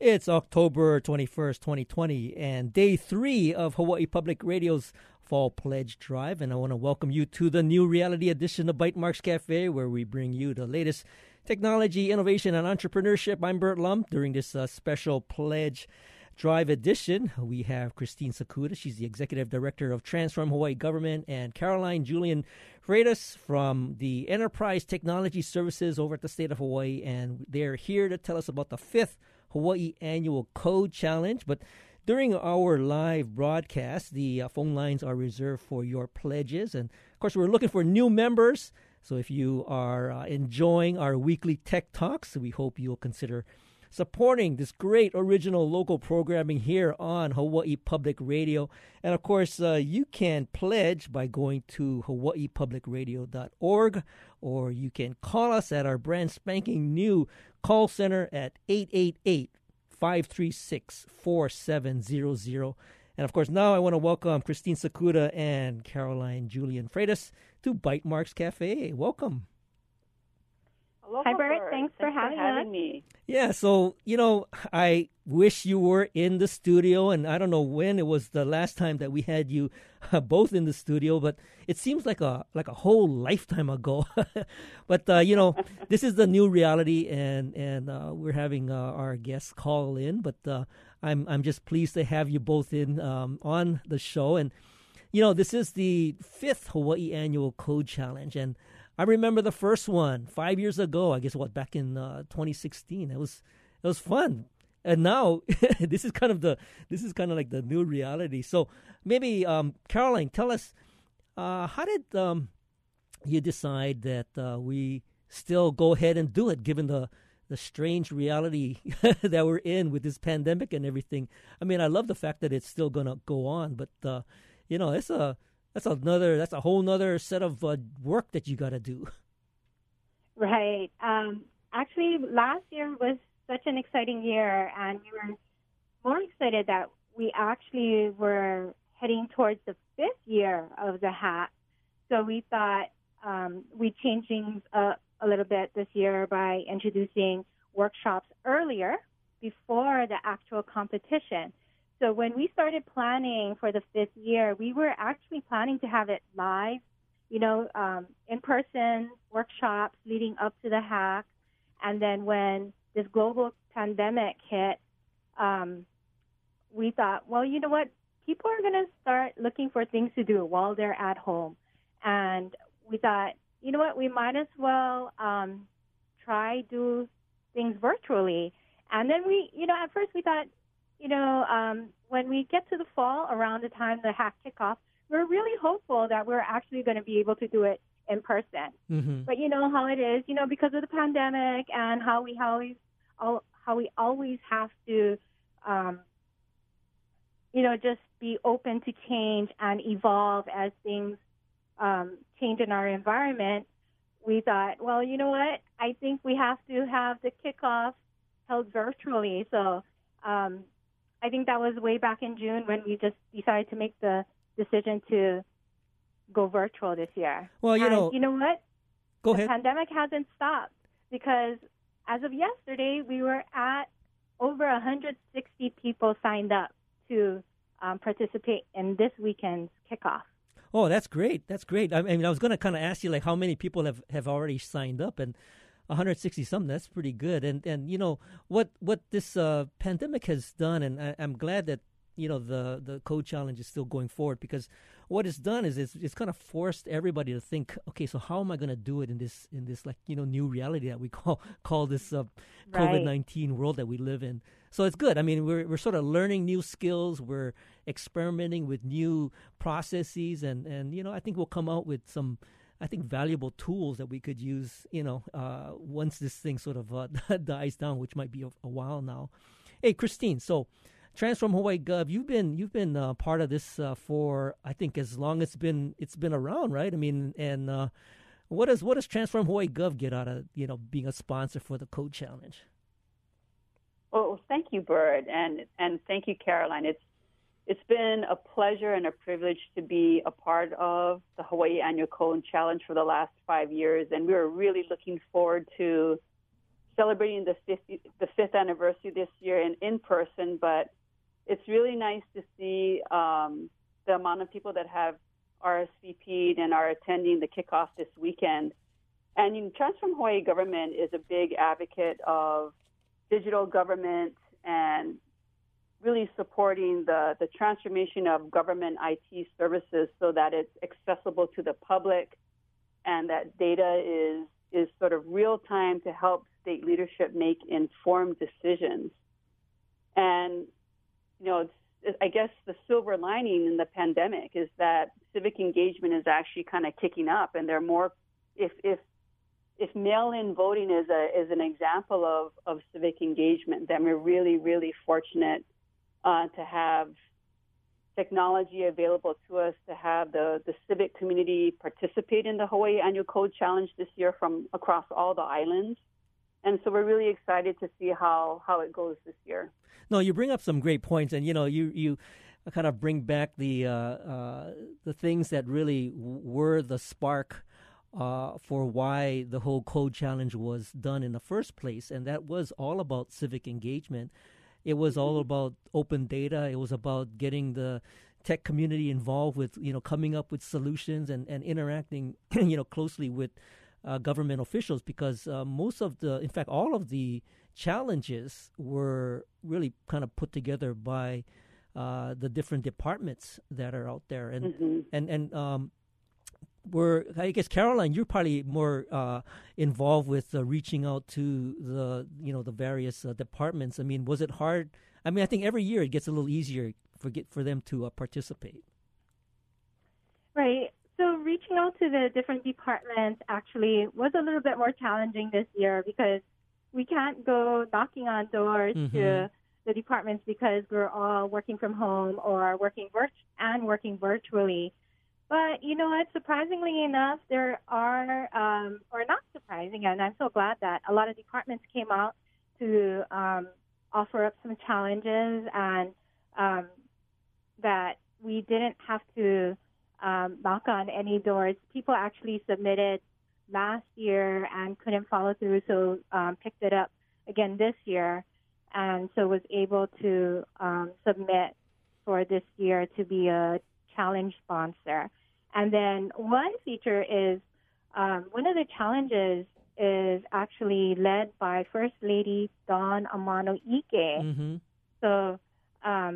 It's October 21st, 2020, and day three of Hawaii Public Radio's Fall Pledge Drive. And I want to welcome you to the new reality edition of Bytemarks Cafe, where we bring you the latest technology, innovation, and entrepreneurship. I'm Burt Lum. During this uh, special Pledge Drive edition, we have Christine Sakuda. She's the Executive Director of Transform Hawaii Government, and Caroline Julian Freitas from the Enterprise Technology Services over at the state of Hawaii. And they're here to tell us about the fifth Hawaii Annual Code Challenge. But during our live broadcast, the uh, phone lines are reserved for your pledges. And of course, we're looking for new members. So if you are uh, enjoying our weekly tech talks, we hope you'll consider supporting this great original local programming here on Hawaii Public Radio. And of course, uh, you can pledge by going to hawaiipublicradio.org or you can call us at our brand spanking new call center at 888 536 4700. And of course, now I want to welcome Christine Sakuda and Caroline Julian Freitas to Bytemarks Cafe. Welcome. Hi, Burt. Thanks, Thanks for, having, for having me. Yeah, so, you know, I wish you were in the studio, and I don't know when it was the last time that we had you uh, both in the studio, but it seems like a like a whole lifetime ago. but uh, you know, this is the new reality, and and uh, we're having uh, our guests call in. But uh, I'm I'm just pleased to have you both in um, on the show, and you know, this is the fifth Hawaii Annual Code Challenge, and I remember the first one five years ago. I guess what back in uh, 2016. It was it was fun, and now this is kind of the this is kind of like the new reality. So maybe um, Caroline, tell us uh, how did um, you decide that uh, we still go ahead and do it, given the the strange reality that we're in with this pandemic and everything. I mean, I love the fact that it's still gonna go on, but uh, you know, it's a that's another that's a whole other set of uh, work that you got to do. Right. Um, actually, last year was such an exciting year, and we were more excited that we actually were heading towards the fifth year of the hack. So we thought um, we changed things up a little bit this year by introducing workshops earlier before the actual competition. So when we started planning for the fifth year, we were actually planning to have it live, you know, um, in person workshops leading up to the hack. And then when this global pandemic hit, um, we thought, well, you know what? People are going to start looking for things to do while they're at home. And we thought, you know what? We might as well um, try do things virtually. And then we, you know, at first we thought, you know, um, when we get to the fall, around the time the hack kickoff, we're really hopeful that we're actually going to be able to do it in person. Mm-hmm. But you know how it is, you know, because of the pandemic and how we always, how we always have to, um, you know, just be open to change and evolve as things um, change in our environment. We thought, well, you know what? I think we have to have the kickoff held virtually. So um, I think that was way back in June when we just decided to make the decision to go virtual this year. Well, you and know, you know what? Go the ahead. pandemic hasn't stopped because as of yesterday, we were at over 160 people signed up to um, participate in this weekend's kickoff. Oh, that's great. That's great. I mean, I was going to kind of ask you like how many people have, have already signed up, and 160 something. That's pretty good. And and you know what what this uh, pandemic has done, and I, am glad that you know the the code challenge is still going forward because what it's done is it's, it's kind of forced everybody to think okay so how am i going to do it in this in this like you know new reality that we call call this uh, covid-19 world that we live in so it's good i mean we're we're sort of learning new skills we're experimenting with new processes and and you know i think we'll come out with some I think valuable tools that we could use, you know, uh, once this thing sort of uh, dies down, which might be a, a, while now. Hey, Christine, so Transform Hawaii Gov, you've been you've been uh, part of this uh, for I think as long as it's been it's been around, right? I mean, and uh, what does what does Transform Hawaii Gov get out of you know being a sponsor for the Code Challenge? Well, thank you, Burt, and and thank you, Caroline. It's it's been a pleasure and a privilege to be a part of the Hawaii Annual Code Challenge for the last five years, and we are really looking forward to celebrating the 50, the fifth anniversary this year in in person, but it's really nice to see um, the amount of people that have RSVP'd and are attending the kickoff this weekend. And you know, Transform Hawaii government is a big advocate of digital government and really supporting the, the transformation of government IT services so that it's accessible to the public and that data is is sort of real time to help state leadership make informed decisions. And you know, I guess the silver lining in the pandemic is that civic engagement is actually kind of kicking up, and there are more. If if if mail-in voting is a is an example of of civic engagement, then we're really really fortunate uh, to have technology available to us to have the, the civic community participate in the Hawaii Annual Code Challenge this year from across all the islands. And so we're really excited to see how, how it goes this year. No, you bring up some great points, and you know, you you kind of bring back the uh, uh, the things that really were the spark uh, for why the whole code challenge was done in the first place, and that was all about civic engagement. It was all mm-hmm. about open data. It was about getting the tech community involved with you know coming up with solutions and, and interacting you know closely with uh, government officials because uh, most of the in fact all of the challenges were really kind of put together by uh, the different departments that are out there, and mm-hmm. and and um, we're I guess Caroline, you're probably more uh, involved with uh, reaching out to the you know the various uh, departments. I mean, was it hard? I mean, I think every year it gets a little easier for get for them to uh, participate. Right. So reaching out to the different departments actually was a little bit more challenging this year because we can't go knocking on doors mm-hmm. to the departments because we're all working from home or working virt- and working virtually. But you know what? Surprisingly enough, there are, um, or not surprising, and I'm so glad that a lot of departments came out to um, offer up some challenges and um, that we didn't have to um, knock on any doors. People actually submitted last year and couldn't follow through, so um, picked it up again this year, and so was able to um, submit for this year to be a challenge sponsor. And then one feature is um, one of the challenges is actually led by First Lady Dawn Amano Ige. Mm-hmm. So um,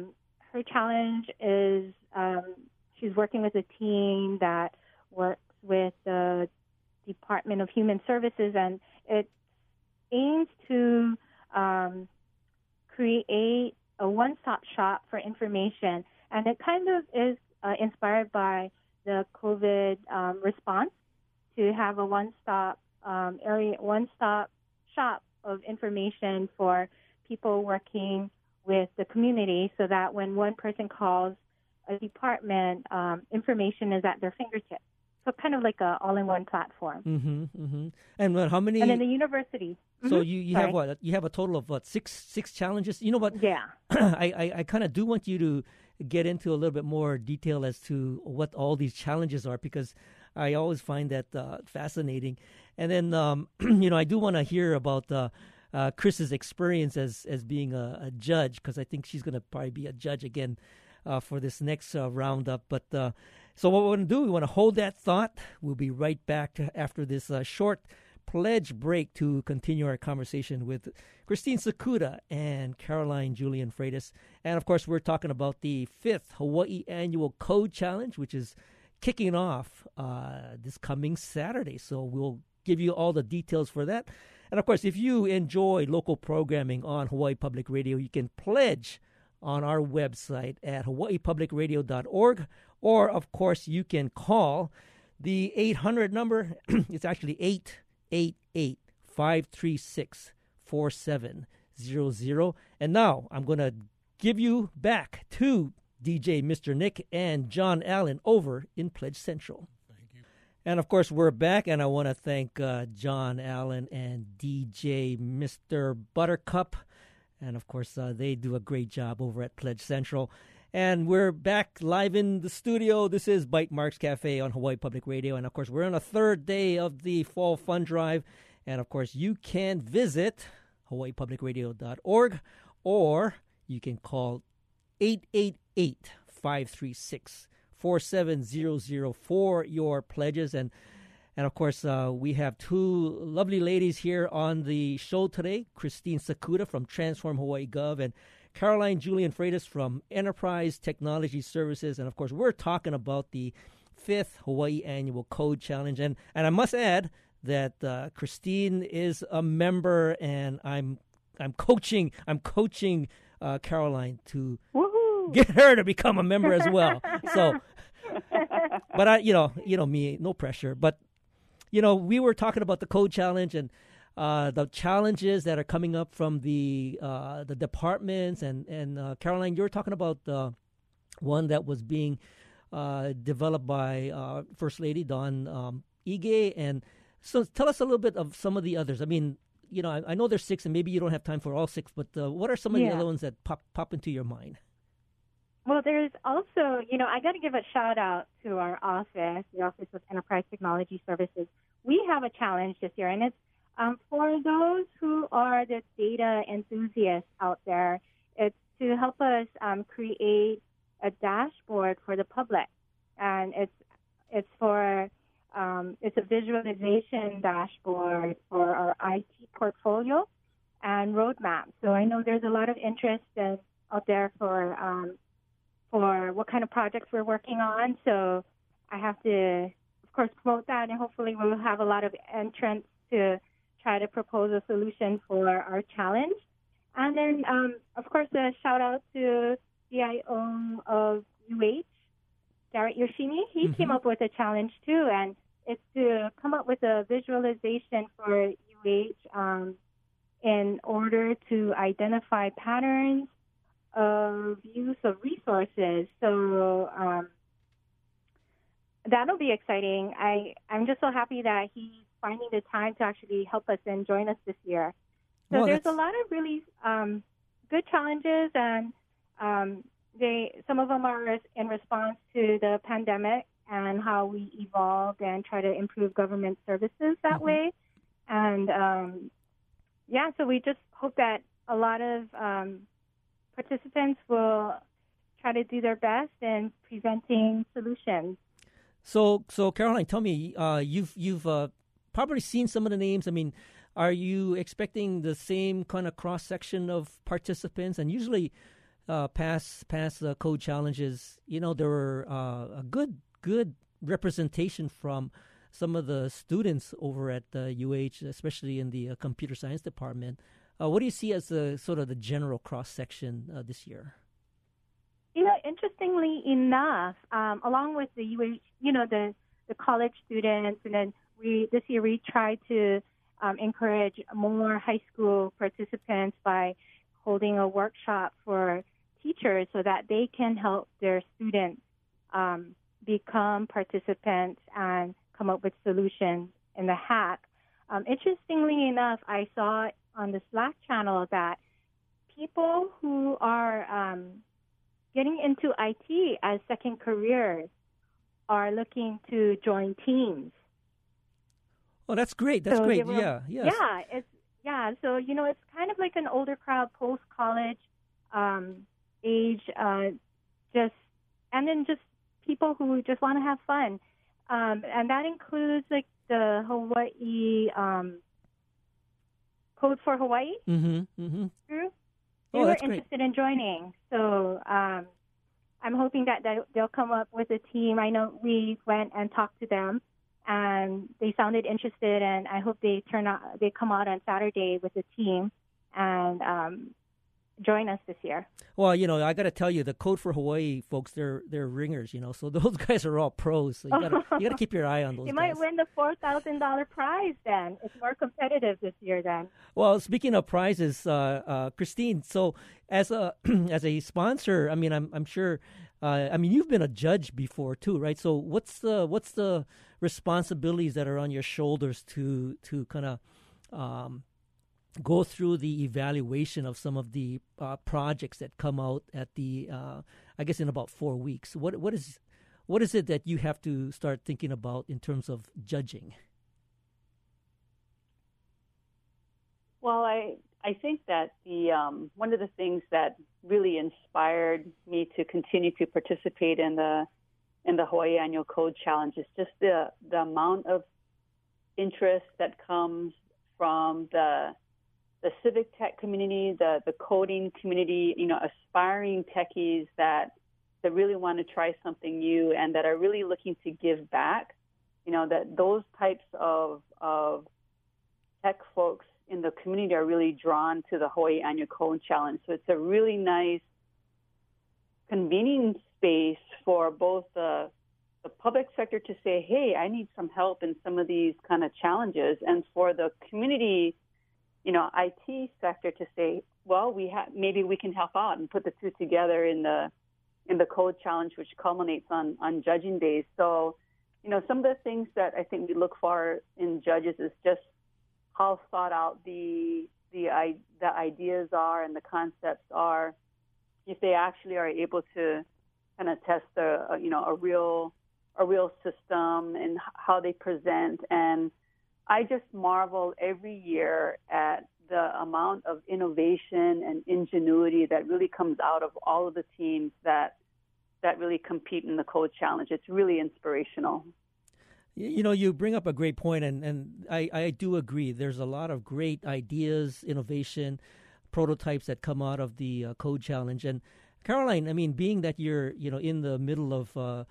her challenge is um, she's working with a team that works with the Department of Human Services, and it aims to um, create a one-stop shop for information. And it kind of is uh, inspired by the COVID um, response to have a one-stop um, area, one-stop shop of information for people working with the community, so that when one person calls a department, um, information is at their fingertips. So kind of like a all-in-one platform. Mm-hmm, mm-hmm. And what, how many? And then the university. So mm-hmm. you, you have what? You have a total of what? Six six challenges. You know what? Yeah. I I, I kind of do want you to get into a little bit more detail as to what all these challenges are because I always find that uh, fascinating. And then um, you know I do want to hear about. Uh, uh, Chris's experience as as being a, a judge because I think she's going to probably be a judge again uh, for this next uh, roundup. But uh, so what we're going to do, we want to hold that thought. We'll be right back after this short pledge break to continue our conversation with Christine Sakuda and Caroline Julian Freitas. And of course, we're talking about the fifth Hawaii Annual Code Challenge, which is kicking off uh, this coming Saturday. So we'll give you all the details for that. And of course, if you enjoy local programming on Hawaii Public Radio, you can pledge on our website at hawaiipublicradio.org or, of course, you can call the 800 number. it's actually 888 536 4700. And now I'm going to give you back to DJ Mr. Nick and John Allen over in Pledge Central. Thank you. And of course, we're back, and I want to thank uh, John Allen and DJ Mr. Buttercup. And of course, uh, they do a great job over at Pledge Central. And we're back live in the studio. This is Bytemarks Cafe on Hawaii Public Radio. And of course, we're on a third day of the Fall Fund Drive. And of course, you can visit hawaiipublicradio.org or you can call 888 536 4700 for your pledges. And and of course, uh, we have two lovely ladies here on the show today Christine Sakuda from Transform Hawaii Gov and Caroline Julian Freitas from Enterprise Technology Services. And of course, we're talking about the fifth Hawaii Annual Code Challenge. And, and I must add that uh, Christine is a member, and I'm I'm coaching I'm coaching uh, Caroline to Woohoo! get her to become a member as well. so, but I, you know, you know me, no pressure. But you know, we were talking about the code challenge and uh, the challenges that are coming up from the uh, the departments and and uh, Caroline, you were talking about the one that was being uh, developed by uh, First Lady Dawn um, Ige, and so tell us a little bit of some of the others. I mean, you know, I, I know there's six, and maybe you don't have time for all six, but uh, what are some of the other ones that pop pop into your mind? Well, there's also, you know, I got to give a shout out to our office, the Office of Enterprise Technology Services. We have a challenge this year, and it's um, for those who are the data enthusiasts out there. It's to help us um, create a dashboard for the public, and it's it's for um, it's a visualization dashboard for our IT portfolio and roadmap. So I know there's a lot of interest in, out there for um, for what kind of projects we're working on. So I have to, of course, promote that, and hopefully we'll have a lot of entrants to try to propose a solution for our challenge. And then, um, of course, a shout out to CIO of UH, Garrett Yoshimi. He Mhm. came up with a challenge too, and it's to come up with a visualization for UH um, in order to identify patterns of use of resources. So um, that'll be exciting. I I'm just so happy that he's finding the time to actually help us and join us this year. So Well, there's a lot of really um, good challenges, and um, they some of them are in response to the pandemic and how we evolved and try to improve government services that Mhm. way. And um, yeah, so we just hope that a lot of um, participants will try to do their best in presenting solutions. So, so Caroline, tell me, uh, you've you've uh, probably seen some of the names. I mean, are you expecting the same kind of cross section of participants? And usually, uh, past past uh, code challenges, you know, there were uh, a good good representation from some of the students over at the UH, especially in the uh, computer science department. Uh, what do you see as the sort of the general cross section uh, this year? You know, interestingly enough, um, along with the UH, you know, the the college students, and then we this year we tried to um, encourage more high school participants by holding a workshop for teachers so that they can help their students um, become participants and come up with solutions in the hack. Um, interestingly enough, I saw on the Slack channel that people who are um, getting into IT as second careers are looking to join teams. Oh, that's great. That's So great. were- Yeah, yes. Yeah, it's yeah. So you know, it's kind of like an older crowd, post college um, age, uh, just and then just people who just want to have fun, um, and that includes like the Hawaii um, Code for Hawaii Mm-hmm. Mm-hmm. group. They Oh, were that's great. interested in joining, so um, I'm hoping that they'll come up with a team. I know we went and talked to them, and they sounded interested, and I hope they turn out they come out on Saturday with the team and um, join us this year. Well, you know, I got to tell you, the Code for Hawaii folks, they're they're ringers, you know. So those guys are all pros. So you got to you to keep your eye on those You guys. might win the four thousand dollar prize. Then it's more competitive this year. Then. Well, speaking of prizes, uh, uh, Christine. So as a as a sponsor, I mean, I'm I'm sure. Uh, I mean, you've been a judge before too, right? So what's the what's the responsibilities that are on your shoulders to to kind of um, go through the evaluation of some of the uh, projects that come out at the uh, I guess in about four weeks. What what is what is it that you have to start thinking about in terms of judging? Well, I I think that the um, one of the things that really inspired me to continue to participate in the in the Hawaii Annual Code Challenge is just the the amount of interest that comes from the the civic tech community, the the coding community, you know, aspiring techies that that really want to try something new and that are really looking to give back. You know, that those types of of tech folks in the community are really drawn to the Hawaii Annual Code Challenge. So it's a really nice convening space for both the the public sector to say, "Hey, I need some help in some of these kind of challenges," and for the community, you know, IT sector to say, "Well, we have maybe we can help out and put the two together in the in the code challenge, which culminates on on judging days." So, you know, some of the things that I think we look for in judges is just how thought out the the the ideas are and the concepts are, if they actually are able to kind of test a, uh, you know a real a real system and how they present and I just marvel every year at the amount of innovation and ingenuity that really comes out of all of the teams that that really compete in the code challenge. It's really inspirational. You know, you bring up a great point, and, and I, I do agree. There's a lot of great ideas, innovation, prototypes that come out of the uh, code challenge. And Caroline, I mean, being that you're you know in the middle of uh,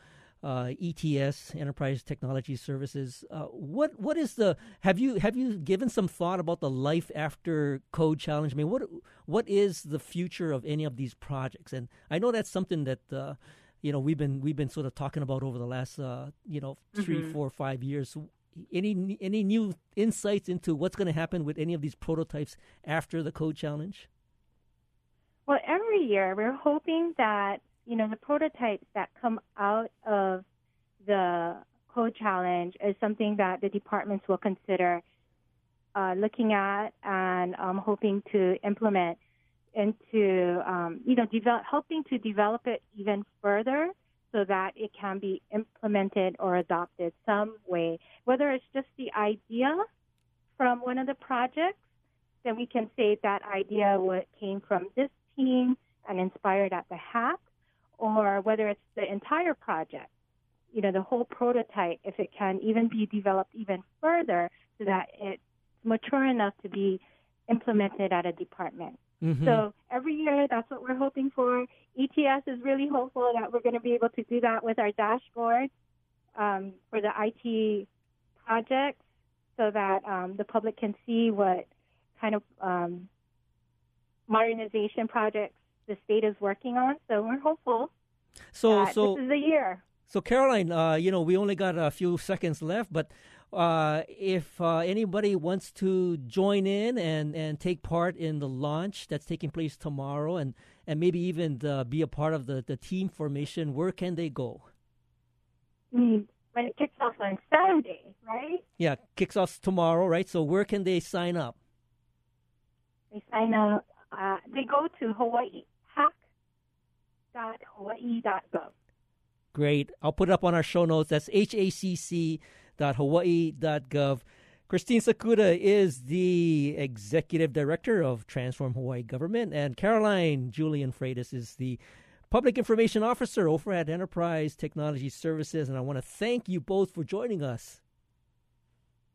uh, ETS, Enterprise Technology Services, uh, what what is the have you have you given some thought about the life after code challenge? I mean, what what is the future of any of these projects? And I know that's something that uh, you know we've been we've been sort of talking about over the last uh, you know 3 mm-hmm. four, five years. Any any new insights into what's going to happen with any of these prototypes after the code challenge? Well, every year we're hoping that you know the prototypes that come out of the code challenge is something that the departments will consider uh, looking at and um, hoping to implement into um, you know develop, helping to develop it even further so that it can be implemented or adopted some way. Whether it's just the idea from one of the projects then we can say that idea what came from this team and inspired at the hack or whether it's the entire project you know the whole prototype if it can even be developed even further so that it's mature enough to be implemented at a department Mm-hmm. So every year, that's what we're hoping for. ETS is really hopeful that we're going to be able to do that with our dashboard um, for the IT projects so that um, the public can see what kind of um, modernization projects the state is working on. So we're hopeful. So, so this is the year. So, Caroline, uh, you know, we only got a few seconds left, but uh, if uh, anybody wants to join in and, and take part in the launch that's taking place tomorrow and, and maybe even uh, be a part of the, the team formation, where can they go? When it kicks off on Saturday, right? Yeah, kicks off tomorrow, right? So where can they sign up? They sign up. Uh, they go to Hawaii hack.hawaii.gov. Great. I'll put it up on our show notes. That's HACC transform.hawaii.gov. Christine Sakuda is the executive director of Transform Hawaii Government, and Caroline Julian Freitas is the public information officer over at Enterprise Technology Services. And I want to thank you both for joining us.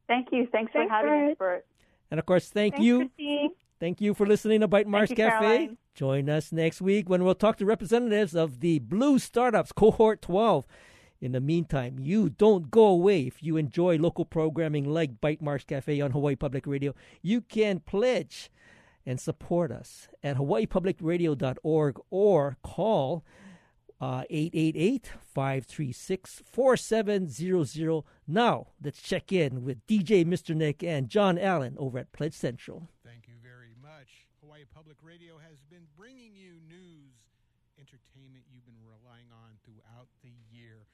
Thank you. Thanks, Thanks for having us, Burt. And of course, thank Thanks, you. Christine. Thank you for listening to Bytemarks you, Cafe. Caroline. Join us next week when we'll talk to representatives of the Blue Startups Cohort 12. In the meantime, you don't go away. If you enjoy local programming like Bytemarks Cafe on Hawaii Public Radio, you can pledge and support us at hawaiipublicradio.org or call uh, 888 536 4700. Now, let's check in with DJ Mr. Nick and John Allen over at Pledge Central. Thank you very much. Hawaii Public Radio has been bringing you news, entertainment you've been relying on throughout the year.